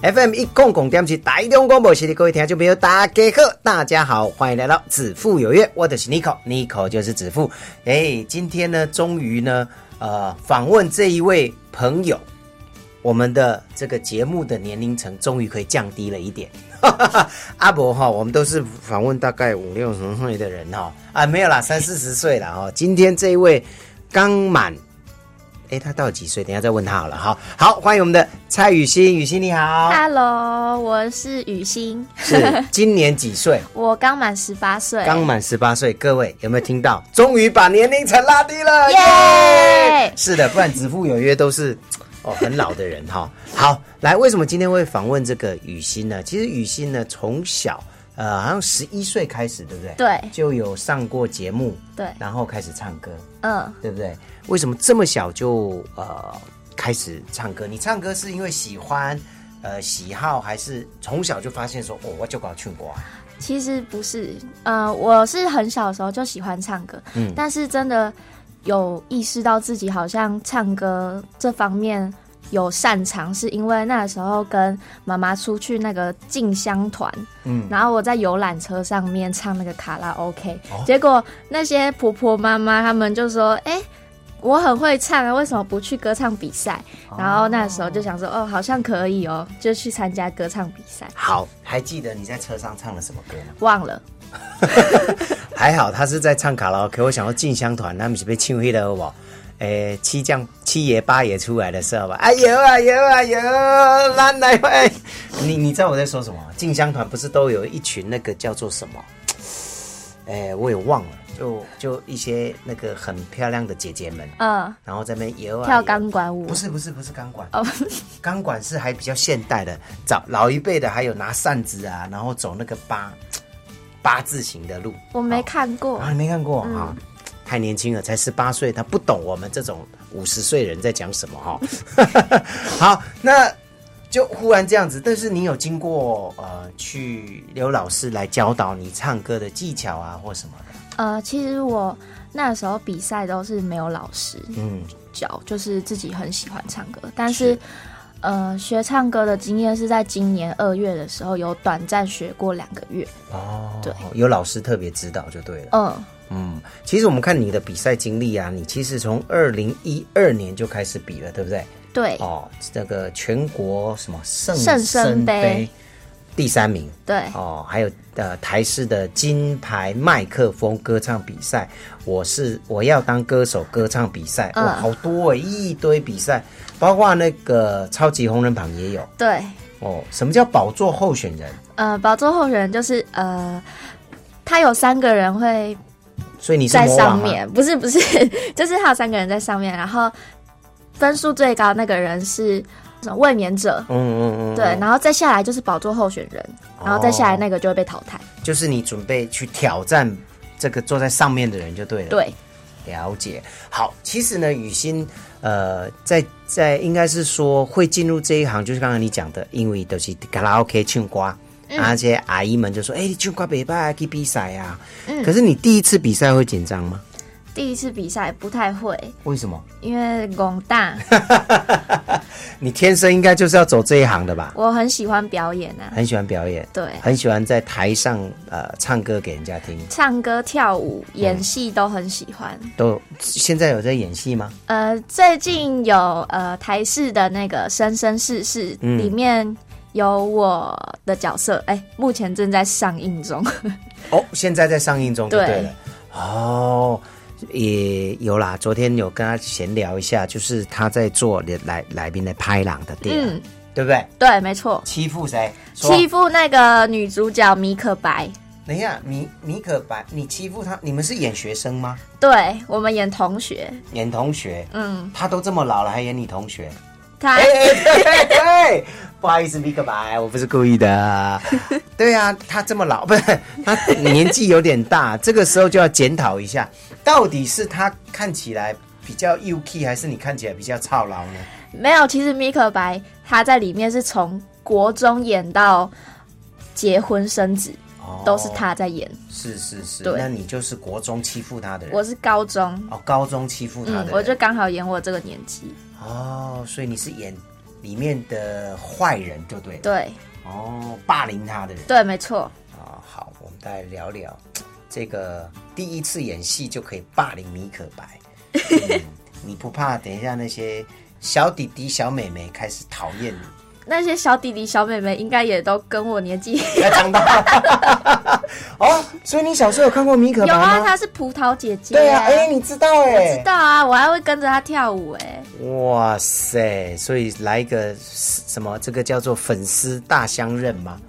FM 一公共点起大中广播系的各位听众朋友，大家好，大家好，欢迎来到子父有约，我的是 Nico，Nico 就是子父。哎，今天呢，终于呢，呃，访问这一位朋友，我们的这个节目的年龄层终于可以降低了一点。阿伯哈，我们都是访问大概五六十岁的人哈，啊，没有啦，三四十岁了哈。今天这一位刚满。哎，他到底几岁？等下再问他好了。好好，欢迎我们的蔡雨欣，雨欣你好。Hello，我是雨欣。是今年几岁？我刚满十八岁。刚满十八岁，各位有没有听到？终于把年龄层拉低了。耶！是的，不然子父有约都是 哦很老的人哈。好，来，为什么今天会访问这个雨欣呢？其实雨欣呢，从小。呃，好像十一岁开始，对不对？对，就有上过节目，对，然后开始唱歌，嗯，对不对？为什么这么小就呃开始唱歌？你唱歌是因为喜欢，呃，喜好，还是从小就发现说，哦，我就搞唱歌？其实不是，呃，我是很小的时候就喜欢唱歌，嗯，但是真的有意识到自己好像唱歌这方面。有擅长，是因为那时候跟妈妈出去那个进香团，嗯，然后我在游览车上面唱那个卡拉 OK，结果那些婆婆妈妈他们就说：“哎，我很会唱啊，为什么不去歌唱比赛？”然后那时候就想说：“哦，好像可以哦，就去参加歌唱比赛。”好，还记得你在车上唱了什么歌吗？忘了。还好他是在唱卡拉 OK，我想要进香团，他们是被庆会的好？诶，七将七爷八爷出来的时候吧，哎呦啊呦啊呦，难来喂！你你知道我在说什么？进香团不是都有一群那个叫做什么？哎，我也忘了，就就一些那个很漂亮的姐姐们，嗯，然后在那边游啊跳钢管舞，不是不是不是钢管哦，钢管是还比较现代的，早老一辈的还有拿扇子啊，然后走那个八八字形的路，我没看过啊，没看过啊。太年轻了，才十八岁，他不懂我们这种五十岁人在讲什么哈。好，那就忽然这样子。但是你有经过呃，去刘老师来教导你唱歌的技巧啊，或什么的？呃，其实我那时候比赛都是没有老师嗯教，就是自己很喜欢唱歌。但是呃，学唱歌的经验是在今年二月的时候有短暂学过两个月哦。对，有老师特别指导就对了。嗯。嗯，其实我们看你的比赛经历啊，你其实从二零一二年就开始比了，对不对？对。哦，这个全国什么圣圣杯第三名。对。哦，还有呃台式的金牌麦克风歌唱比赛，我是我要当歌手歌唱比赛，哇，好多哎，一堆比赛，包括那个超级红人榜也有。对。哦，什么叫宝座候选人？呃，宝座候选人就是呃，他有三个人会。所以你在上面，不是不是，就是他有三个人在上面，然后分数最高那个人是卫冕者，嗯嗯嗯，对，然后再下来就是宝座候选人，然后再下来那个就会被淘汰。就是你准备去挑战这个坐在上面的人就对了。对，了解。好，其实呢，雨欣，呃，在在应该是说会进入这一行，就是刚刚你讲的，因为都是卡拉 OK 唱歌。而且阿姨们就说：“哎，你去挂北拜去比赛呀？”嗯，可是你第一次比赛会紧张吗？第一次比赛不太会。为什么？因为广大。你天生应该就是要走这一行的吧？我很喜欢表演啊，很喜欢表演，对，很喜欢在台上呃唱歌给人家听，唱歌、跳舞、演戏都很喜欢。都现在有在演戏吗？呃，最近有呃台视的那个《生生世世》里面。有我的角色，哎，目前正在上映中。哦，现在在上映中，对了。哦，也有啦。昨天有跟他闲聊一下，就是他在做来来宾的拍档的电影，对不对？对，没错。欺负谁？欺负那个女主角米可白。等一下，米米可白，你欺负他？你们是演学生吗？对，我们演同学。演同学。嗯。他都这么老了，还演你同学？他。对。不好意思，米可白，我不是故意的。对啊，他这么老，不是他年纪有点大，这个时候就要检讨一下，到底是他看起来比较 UK，还是你看起来比较操劳呢？没有，其实米可白他在里面是从国中演到结婚生子，哦都是他在演。是是是，那你就是国中欺负他的人，我是高中，哦，高中欺负他的人，，嗯我就刚好演我这个年纪。哦，所以你是演里面的坏人，就对了。对哦，霸凌他的人。对，没错。啊、好，我们再来聊聊这个第一次演戏就可以霸凌米可白，嗯 你不怕等一下那些小弟弟小妹妹开始讨厌你？那些小弟弟小妹妹应该也都跟我年纪要长大 哦，所以你小时候有看过米可白有啊，吗？她是葡萄姐姐、对啊，哎、你知道哎、知道啊，我还会跟着她跳舞哎、哇塞！所以来一个什么？这个叫做粉丝大相认吗？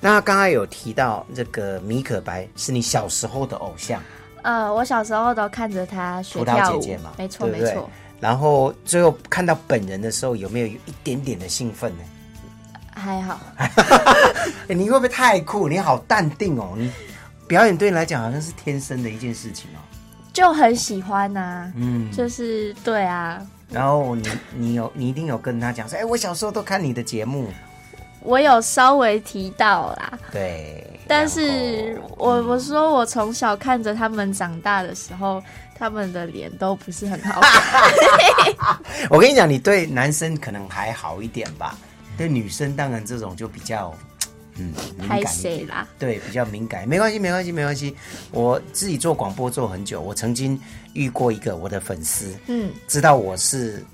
那刚刚有提到这个米可白是你小时候的偶像，呃，我小时候都看着她学跳舞，萄姐姐嘛，没错没错。然后最后看到本人的时候，有没有有一点点的兴奋呢？还好，哎，你会不会太酷？你好淡定哦！你表演对你来讲好像是天生的一件事情哦。就很喜欢呐、嗯，就是对啊，然后你你有你一定有跟他讲说，哎，我小时候都看你的节目，我有稍微提到啦，对。但是我我说我从小看着他们长大的时候，他们的脸都不是很好看。我跟你讲，你对男生可能还好一点吧，对女生当然这种就比较，嗯，敏拍感。啦？对，比较敏感，没关系，没关系，没关系。我自己做广播做很久，我曾经遇过一个我的粉丝，嗯知道我是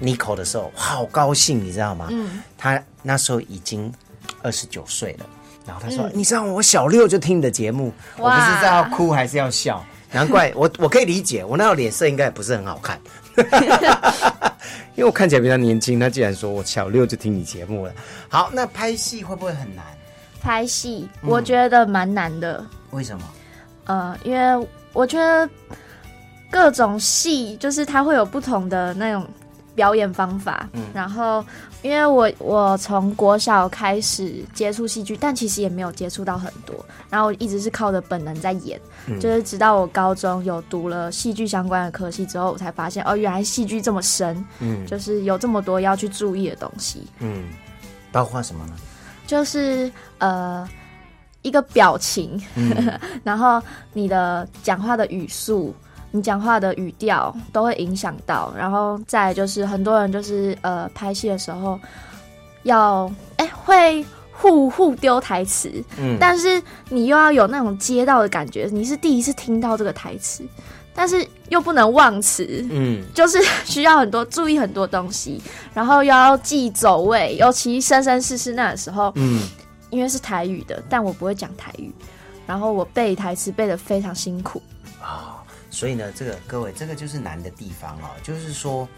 Nico 的时候，好高兴，你知道吗？嗯，他那时候已经二十九岁了，然后他说：“嗯你知道我小六就听你的节目，我不是知道要哭还是要笑。”难怪我我可以理解，我那个脸色应该也不是很好看，因为我看起来比较年轻。他既然说我小六就听你节目了，好，那拍戏会不会很难？拍戏嗯我觉得蛮难的，为什么？呃，因为我觉得各种戏就是它会有不同的那种表演方法，嗯。然后因为我我从国小开始接触戏剧，但其实也没有接触到很多，然后我一直是靠着本能在演，嗯。就是直到我高中有读了戏剧相关的科系之后，我才发现哦，原来戏剧这么深，嗯。就是有这么多要去注意的东西，嗯，包括什么呢？就是呃一个表情，嗯。然后你的讲话的语速。你讲话的语调都会影响到，然后再就是很多人就是呃拍戏的时候要哎会互互丢台词，嗯，但是你又要有那种接到的感觉，你是第一次听到这个台词，但是又不能忘词，嗯。就是需要很多注意很多东西，然后又要记走位，尤其生生世世那个时候，嗯，因为是台语的，但我不会讲台语，然后我背台词背的非常辛苦。啊、所以呢，这个各位，这个就是难的地方哦，就是说，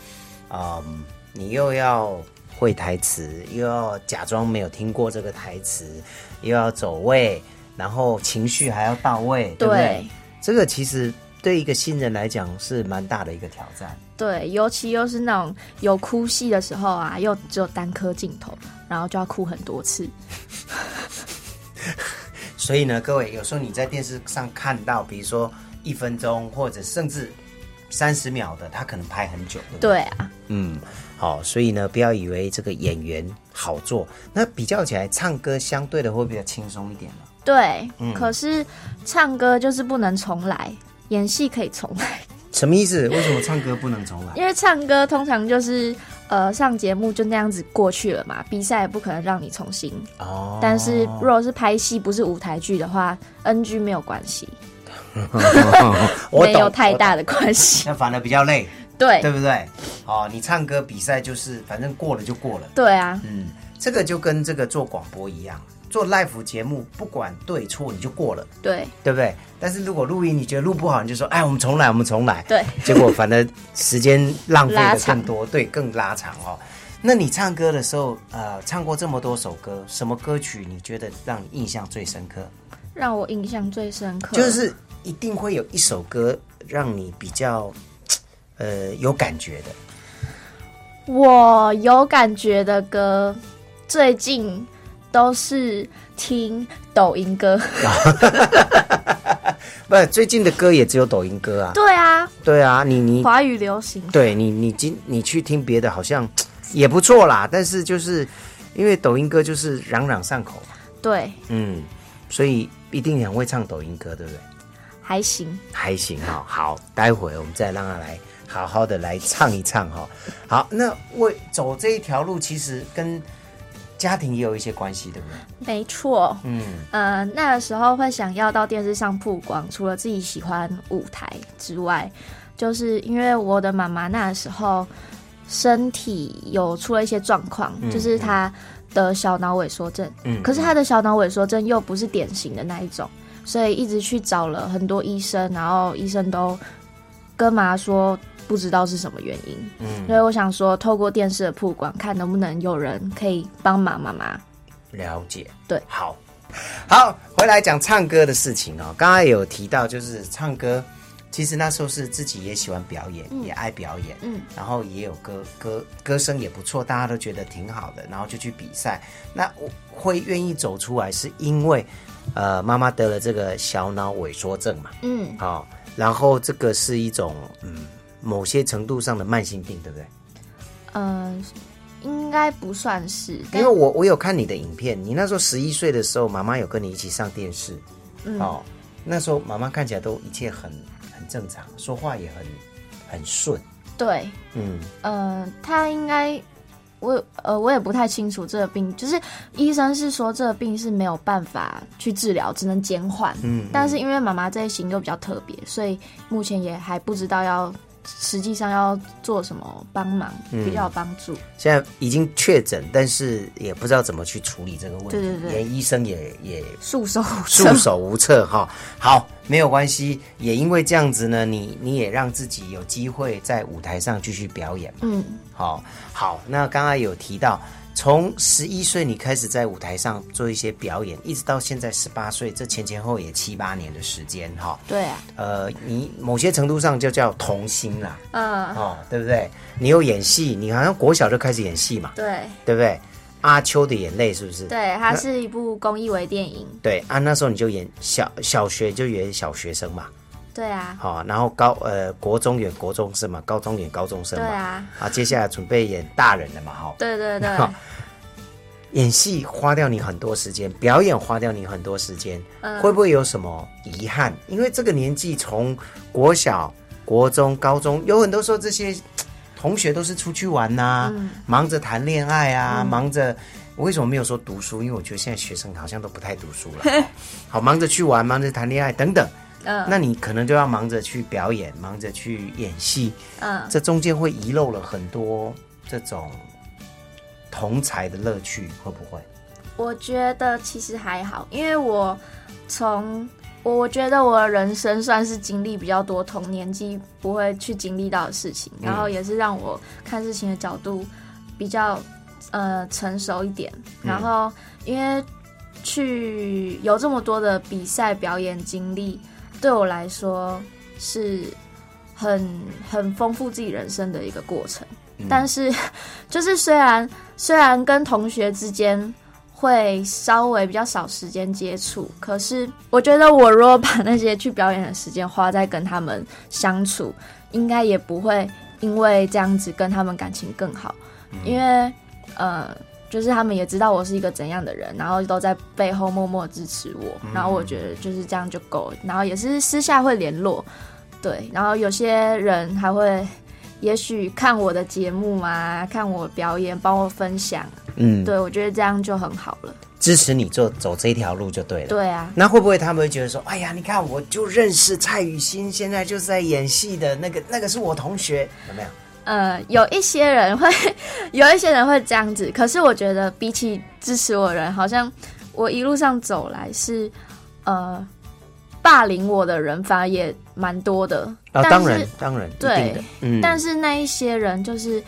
嗯，你又要会台词，又要假装没有听过这个台词，又要走位，然后情绪还要到位，对不对？对这个其实对一个新人来讲是蛮大的一个挑战。对，尤其又是那种有哭戏的时候啊，又只有单颗镜头，然后就要哭很多次。所以呢，各位有时候你在电视上看到，比如说一分钟或者甚至三十秒的，他可能拍很久，对不对？对啊，嗯，好，所以呢，不要以为这个演员好做，那比较起来，唱歌相对的会比较轻松一点了。对，嗯可是唱歌就是不能重来，演戏可以重来。什么意思？为什么唱歌不能重来？因为唱歌通常就是呃上节目就那样子过去了嘛，比赛也不可能让你重新。哦，但是如果是拍戏不是舞台剧的话，NG 没有关系，没有太大的关系。那反而比较累，对对不对？哦，你唱歌比赛就是反正过了就过了。对啊，嗯，这个就跟这个做广播一样，做 live 节目不管对错你就过了，对对不对？但是如果录音你觉得录不好，你就说哎，我们重来，我们重来。对，结果反正时间浪费的更多，对，更拉长哦。那你唱歌的时候，呃，唱过这么多首歌，什么歌曲你觉得让你印象最深刻？让我印象最深刻就是一定会有一首歌让你比较，呃，有感觉的。我有感觉的歌，最近都是听抖音歌。不，最近的歌也只有抖音歌啊。对啊，对啊，你你华语流行。对你你今你去听别的好像也不错啦，但是就是因为抖音歌就是朗朗上口嘛，对，嗯，所以一定很会唱抖音歌，对不对？还行。还行哈、好，待会我们再让他来好好的来唱一唱哈、好，那为走这一条路，其实跟家庭也有一些关系，对不对？没错，嗯。呃，那个时候会想要到电视上曝光，除了自己喜欢舞台之外，就是因为我的妈妈那时候身体有出了一些状况，就是她的小脑萎缩症，嗯。可是她的小脑萎缩症又不是典型的那一种，所以一直去找了很多医生，然后医生都跟妈说不知道是什么原因，嗯，所以我想说透过电视的曝光，看能不能有人可以帮忙妈妈。了解，对。好，好，回来讲唱歌的事情哦。刚刚也有提到，就是唱歌，其实那时候是自己也喜欢表演，也爱表演，嗯，然后也有歌歌歌声也不错，大家都觉得挺好的，然后就去比赛。那我会愿意走出来，是因为呃妈妈得了这个小脑萎缩症嘛，嗯，好、然后这个是一种嗯某些程度上的慢性病，对不对？嗯，应该不算是，因为我我有看你的影片，你那时候十一岁的时候，妈妈有跟你一起上电视，嗯。哦，那时候妈妈看起来都一切很很正常，说话也很很顺，对，嗯。呃，她应该我呃我也不太清楚这个病，就是医生是说这个病是没有办法去治疗，只能减缓。嗯，但是因为妈妈这一型又比较特别，所以目前也还不知道要实际上要做什么帮忙，嗯比较有帮助。现在已经确诊，但是也不知道怎么去处理这个问题，对对对连医生也也束手无束策。手无策哈。好，没有关系，也因为这样子呢，你你也让自己有机会在舞台上继续表演嘛。嗯，好，好，那刚刚有提到，从十一岁你开始在舞台上做一些表演，一直到现在十八岁，这前前后也七八年的时间哈。对啊，呃，你某些程度上就叫童星啦，嗯，哦，对不对？你有演戏，你好像国小就开始演戏嘛，对对不对？阿秋的眼泪是不是？对，它是一部公益微电影。对啊，那时候你就演小小学就演小学生嘛，对啊，好、然后高呃国中演国中生嘛，高中演高中生嘛，对啊，啊，接下来准备演大人了嘛，哈、对对对，好 演戏花掉你很多时间，表演花掉你很多时间，嗯会不会有什么遗憾？因为这个年纪，从国小、国中、高中，有很多时候这些同学都是出去玩呐、嗯忙着谈恋爱啊，忙着。我为什么没有说读书？因为我觉得现在学生好像都不太读书了。好，忙着去玩，忙着谈恋爱等等。嗯那你可能就要忙着去表演，忙着去演戏，嗯，这中间会遗漏了很多这种同才的乐趣，会不会？我觉得其实还好，因为我从我我觉得我的人生算是经历比较多同年纪不会去经历到的事情，然后也是让我看事情的角度比较呃成熟一点。然后因为去有这么多的比赛表演经历，对我来说是很很丰富自己人生的一个过程。但是，就是虽然虽然跟同学之间会稍微比较少时间接触，可是我觉得我如果把那些去表演的时间花在跟他们相处，应该也不会因为这样子跟他们感情更好，因为呃。就是他们也知道我是一个怎样的人，然后都在背后默默支持我，然后我觉得就是这样就够了，然后也是私下会联络，对，然后有些人还会也许看我的节目嘛，看我表演，帮我分享，嗯，对我觉得这样就很好了。支持你做走这条路就对了。对啊，那会不会他们会觉得说，哎呀，你看我就认识蔡雨欣，现在就是在演戏的那个，那个是我同学，有没有？呃，有一些人会，有一些人会这样子，可是我觉得比起支持我的人，好像我一路上走来是，呃，霸凌我的人反而也蛮多的。啊，当然，当然，对，嗯，但是那一些人就是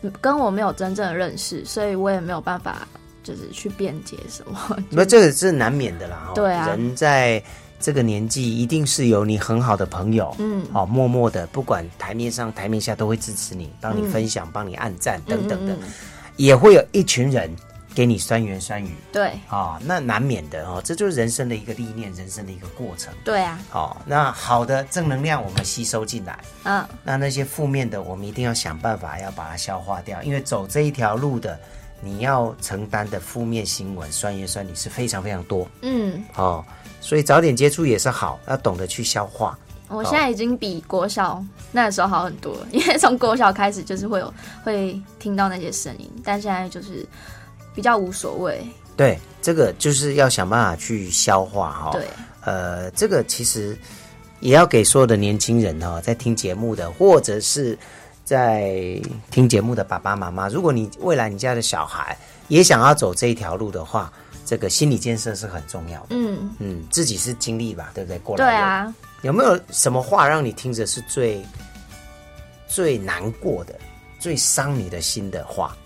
嗯跟我没有真正的认识，所以我也没有办法就是去辩解什么。那这个是难免的啦。哦对啊人在这个年纪，一定是有你很好的朋友，嗯。哦，默默的，不管台面上、台面下都会支持你，帮你分享、帮你按赞等等的。嗯嗯嗯。也会有一群人给你酸言酸语。对。啊、那难免的哦，这就是人生的一个历练，人生的一个过程。对啊，好、那好的正能量我们吸收进来，嗯，那那些负面的，我们一定要想办法要把它消化掉，因为走这一条路的，你要承担的负面新闻、酸言酸语是非常非常多。嗯，哦，所以早点接触也是好，要懂得去消化。我现在已经比国小那时候好很多了，因为从国小开始就是会有 会听到那些声音，但现在就是比较无所谓。对，这个就是要想办法去消化哈、对，呃，这个其实也要给所有的年轻人哈、在听节目的，或者是在听节目的爸爸妈妈，如果你未来你家的小孩也想要走这一条路的话，这个心理建设是很重要的。嗯，嗯，自己是经历吧，对不对？过来人，对啊，有没有什么话让你听着是最最难过的、最伤你的心的话？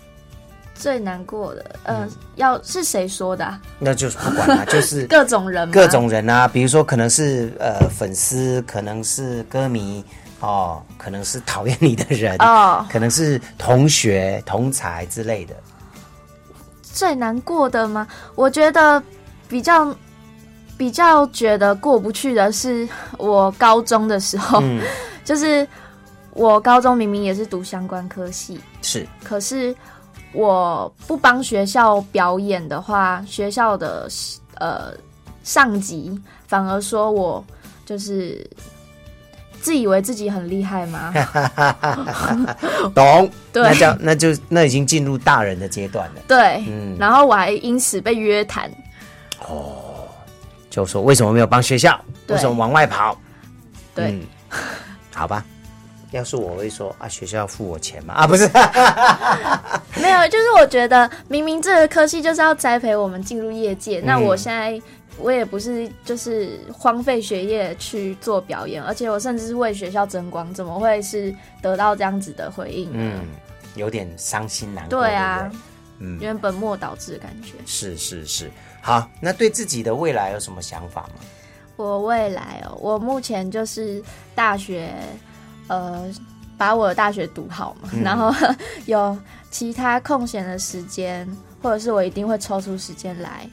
最难过的，呃，嗯要是谁说的、啊？那就是不管了，就是 各种人，各种人啊，比如说可能是呃粉丝，可能是歌迷哦，可能是讨厌你的人哦可能是同学、同才之类的。最难过的吗？我觉得比较比较觉得过不去的是 我高中的时候，嗯，就是我高中明明也是读相关科系，是。可是我不帮学校表演的话，学校的呃上级反而说我就是自以为自己很厉害吗？懂，对那叫那就那已经进入大人的阶段了。对，嗯然后我还因此被约谈。哦就说为什么没有帮学校？对为什么往外跑？对，嗯好吧。要是我会说啊，学校要付我钱嘛？啊，不是，没有，就是我觉得明明这个科系就是要栽培我们进入业界，那嗯我现在我也不是就是荒废学业去做表演，而且我甚至是为学校争光，怎么会是得到这样子的回应？嗯，有点伤心难过。对啊对对，嗯，原本末倒置的感觉。是是是。好，那对自己的未来有什么想法吗？我未来哦，我目前就是大学，呃，把我的大学读好嘛，嗯然后 有其他空闲的时间，或者是我一定会抽出时间来，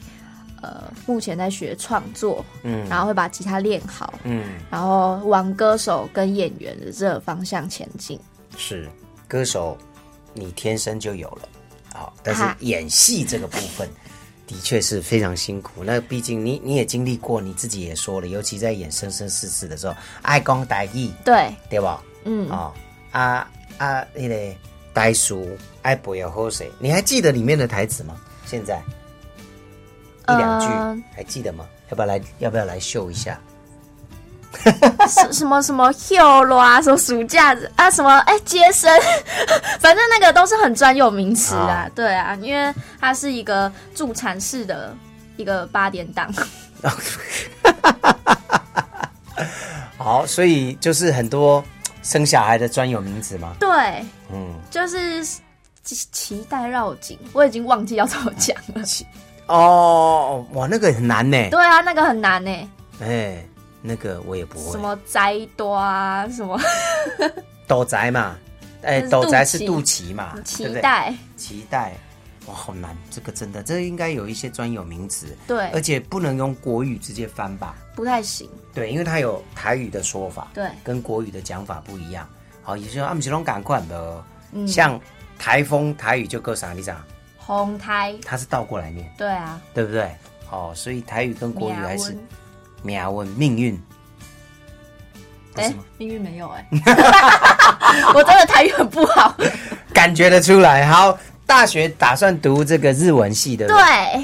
呃，目前在学创作，嗯然后会把吉他练好，嗯，然后往歌手跟演员的这个方向前进。是歌手，你天生就有了，好，但是演戏这个部分。的确是非常辛苦，那毕竟你你也经历过，你自己也说了，尤其在演《生生世世》的时候，爱讲台语，对，对吧？嗯，哦，啊啊，那个呆叔爱不要喝水，你还记得里面的台词吗？现在一两句、呃还记得吗？要不要来？要不要来秀一下？什什么什么 hill 啊，什么暑假子啊，什么哎接生，反正那个都是很专有名词啊啊。对啊，因为它是一个助产士的一个八点档。好，所以就是很多生小孩的专有名词吗？对，嗯，就是脐脐带绕颈，我已经忘记要怎么讲了。哦，哇，那个很难呢。对啊，那个很难呢，哎，那个我也不会。什么摘多啊，什么 斗宅嘛？哎，斗宅是肚脐嘛？脐带，脐带。哇，好难，这个真的，这应该有一些专有名词，对而，且不能用国语直接翻吧？不太行。对，因为它有台语的说法，对跟国语的讲法不一样。好，也就是阿姆奇隆赶快的，嗯像台风台语就够啥？你知道？红胎，它是倒过来念，对啊，对不对？哦，所以台语跟国语还是命秒文命运。哎、命运没有哎、我真的台语很不好。感觉得出来。好，大学打算读这个日文系，的对？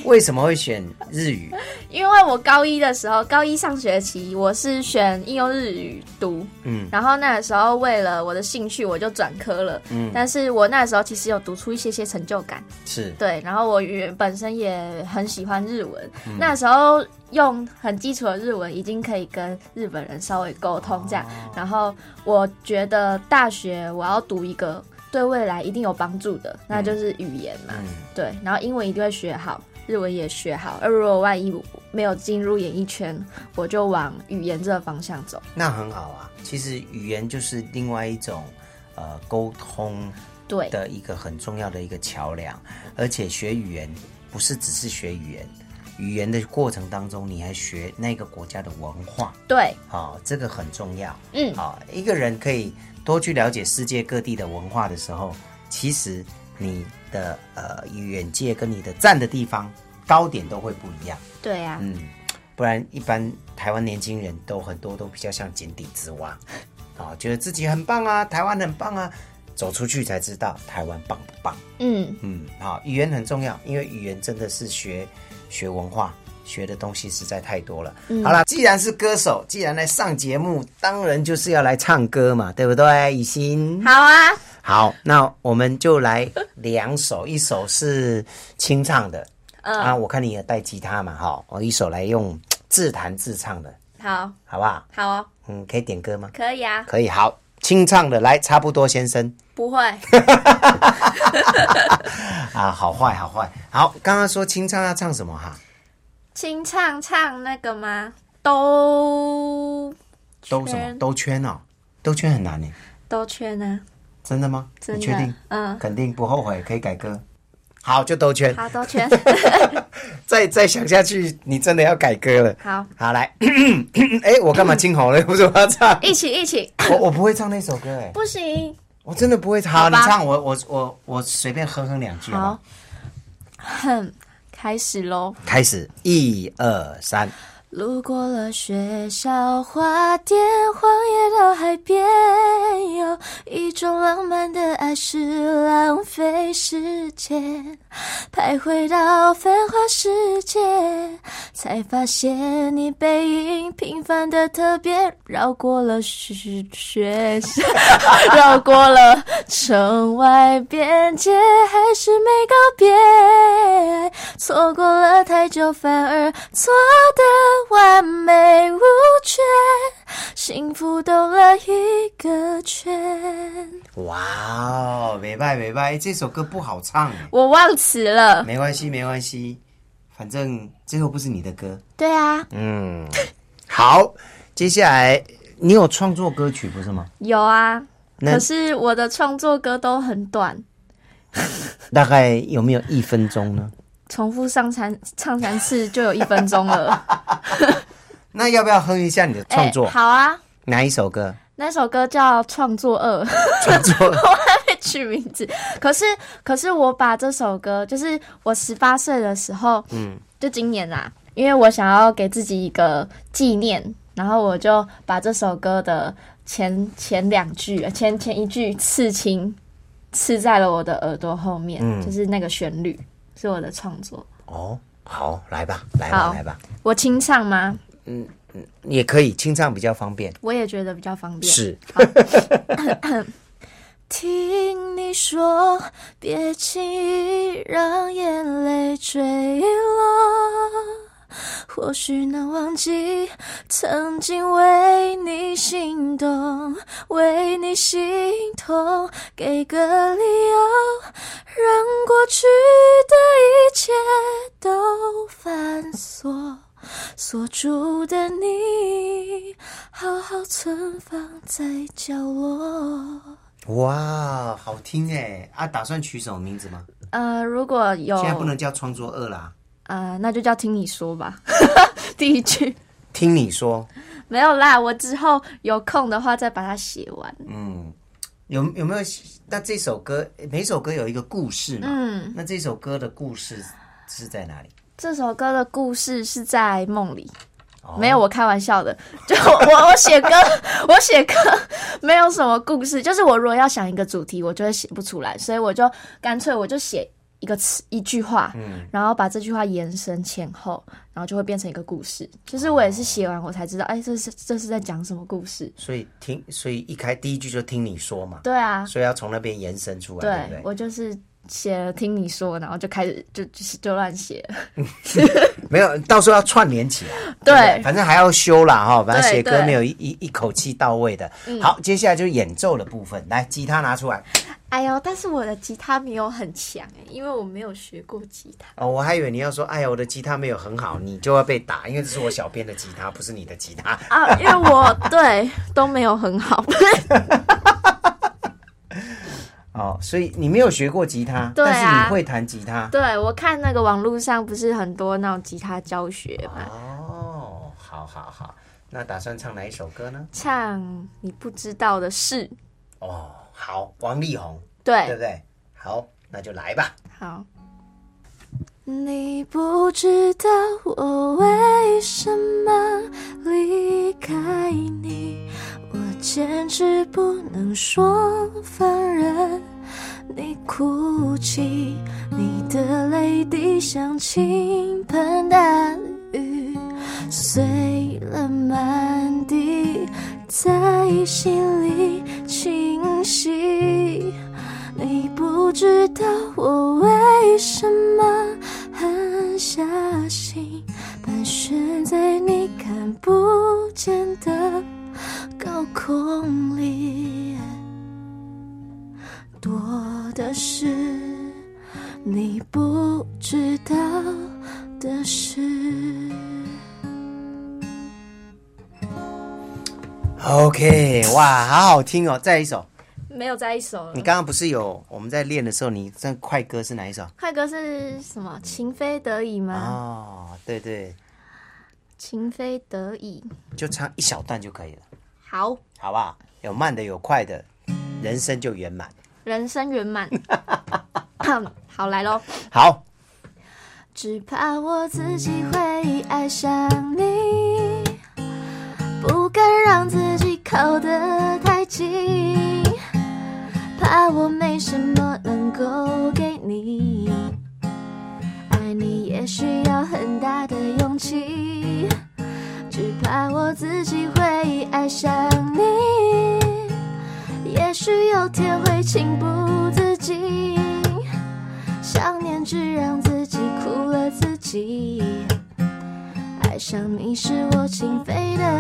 为什么会选日语？因为我高一的时候，高一上学期我是选应用日语读，嗯然后那个时候为了我的兴趣，我就转科了。嗯，但是我那时候其实有读出一些些成就感，是对。然后我原本身也很喜欢日文，嗯那时候用很基础的日文已经可以跟日本人稍微沟通这样。然后我觉得大学我要读一个对未来一定有帮助的，那就是语言嘛。嗯对，然后英文一定会学好，日文也学好。而如果万一没有进入演艺圈，我就往语言这个方向走。那很好啊。其实语言就是另外一种呃沟通对，的一个很重要的一个桥梁，而且学语言不是只是学语言，语言的过程当中，你还学那个国家的文化，对，好、这个很重要。嗯好、一个人可以多去了解世界各地的文化的时候，其实你的呃远界跟你的站的地方高点都会不一样。对啊，嗯，不然一般台湾年轻人都很多都比较像井底之蛙，啊、觉得自己很棒啊，台湾很棒啊，走出去才知道台湾棒不棒。嗯，嗯，好，语言很重要，因为语言真的是学学文化。学的东西实在太多了。好了，既然是歌手，既然来上节目，当然就是要来唱歌嘛，对不对？雨欣，好啊，好，那我们就来两首，一首是清唱的，嗯。啊，我看你也带吉他嘛，哈，我一首来用自弹自唱的，好，好不好？好哦，嗯，可以点歌吗？可以啊，可以，好，清唱的来，差不多先生。不会，啊，好坏，好坏，好，刚刚说清唱要唱什么哈？清唱唱那个吗？兜兜什么？兜圈哦，兜圈很难呢，兜圈啊，真的吗？真的你确定？嗯肯定不后悔，可以改歌。好，就兜圈。好，兜圈，再再想下去，你真的要改歌了。好，好，来，哎，我干嘛惊吼了？不 是我要唱，一起一起，我我不会唱那首歌，哎，不行，我真的不会唱。你唱，我我我我随便哼哼两句好好，哼，开始喽。开始，一二三，路过了学校花店，荒野到海边，有一种浪漫的爱是浪费时间，徘徊到繁华世界，才发现你背影平凡的特别，绕过了学学校，绕过了城外边界，还是没告别，错过了太久，反而错的完美无缺，幸福兜了一个圈。哇哦，没拜没拜，这首歌不好唱哎，我忘词了。没关系没关系，反正最后不是你的歌。对啊，嗯，好，接下来你有创作歌曲不是吗？有啊，可是我的创作歌都很短，大概有没有一分钟呢？重复上三 唱三次就有一分钟了。那要不要哼一下你的创作？哎好啊，哪一首歌？那首歌叫《创作二》。创作被取名字。可是，可是我把这首歌，就是我十八岁的时候，嗯，就今年啦，因为我想要给自己一个纪念，然后我就把这首歌的前前两句、呃前前一句刺青刺在了我的耳朵后面，嗯就是那个旋律是我的创作。哦，好，来吧，来吧，来吧，我清唱吗？嗯嗯也可以清唱比较方便。我也觉得比较方便。是，听你说，别轻易让眼泪坠落。或许能忘记曾经为你心动，为你心痛，给个理由，让过去的一切都反锁。锁住的你，好好存放在角落。哇，好听哎！啊，打算取什么名字吗？呃，如果有现在不能叫创作二啦。呃，那就叫听你说吧。第一句听你说，没有啦，我之后有空的话再把它写完。嗯，有有没有？那这首歌每首歌有一个故事嘛？嗯，那这首歌的故事是在哪里？这首歌的故事是在梦里，哦没有，我开玩笑的。就我我写歌，我写歌没有什么故事，就是我如果要想一个主题，我就会写不出来，所以我就干脆我就写一个词一句话，嗯然后把这句话延伸前后，然后就会变成一个故事。就是我也是写完我才知道，哎，这是这是在讲什么故事？所以听，所以一开第一句就听你说嘛，对啊，所以要从那边延伸出来，对不对对？我就是写了听你说，然后就开始就就就乱写了。没有，到时候要串联起来。对反正还要修啦哈，反正对写歌没有一一一口气到位的。好，接下来就是演奏的部分，来，吉他拿出来。哎呦，但是我的吉他没有很强哎，因为我没有学过吉他。哦，我还以为你要说，哎呀，我的吉他没有很好，你就要被打，因为这是我小编的吉他，不是你的吉他。啊，因为我对都没有很好。哦，所以你没有学过吉他，对啊但是你会弹吉他。对我看那个网络上不是很多那种吉他教学嘛，哦，好好好，那打算唱哪一首歌呢？唱你不知道的事，哦，好，王力宏，对对不对，对？好，那就来吧。好。你不知道我为什么离开你，我坚持不能说放任你哭泣，你的泪滴像倾盆大雨，碎了满地，在心里清晰。你不知道我为什么狠下心，盘旋在你看不见的高空 OK，哇，好好听哦！再一首，没有再一首了你刚刚不是有我们在练的时候，你这快歌是哪一首？快歌是什么？情非得已吗？哦，对对，情非得已。就唱一小段就可以了，好，好不好？有慢的，有快的，人生就圆满。人生圆满。好，来喽。好，只怕我自己会爱上你，不敢让自己靠得太近，怕我没什么能够给你。爱你也需要很大的勇气，只怕我自己会爱上你，也许有天会情不自禁。想念只让自己苦了自己，爱上你是我情非得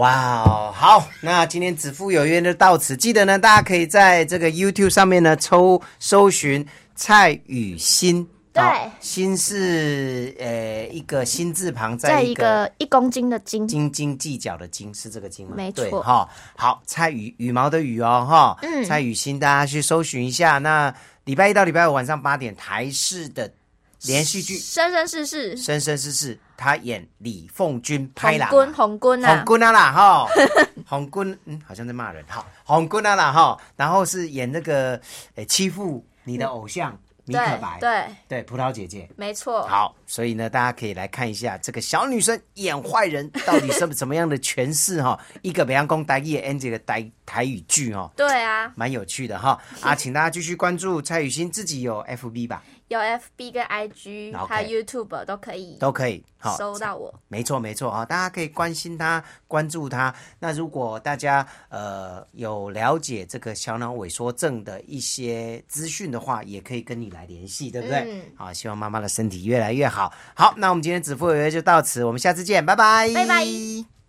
哇哦，好，那今天子父有约就到此。记得呢，大家可以在这个 YouTube 上面呢抽搜寻蔡雨欣。对好欣是呃一个心字旁，在一个个一公斤的斤，斤斤计较的斤是这个斤吗？没错对哈。好，蔡羽羽毛的羽哦哈，嗯蔡雨欣，大家去搜寻一下。那礼拜一到礼拜五晚上八点，台视的连续剧《生生世世，生生世世》，他演李凤君拍啦。红棍红棍啊红，棍啊啦哈，红棍嗯，好像在骂人。好，红棍啊啦哈，然后是演那个诶欺负你的偶像米可白，对对，对，葡萄姐姐。没错。好，所以呢，大家可以来看一下这个小女生演坏人 到底是怎么样的诠释哈。一个北洋公台语演这个台台语剧哦，对啊，蛮有趣的哈。啊，请大家继续关注蔡雨欣自己有 FB 吧，有 FB 跟 IG，OK 还有 YouTube 都可以都可以。好，搜到我。没错没错啊，大家可以关心他，关注他。那如果大家呃有了解这个小脑萎缩症的一些资讯的话，也可以跟你来联系，对不对？嗯好，希望妈妈的身体越来越好。好，那我们今天子父有约就到此，我们下次见，拜拜，拜拜。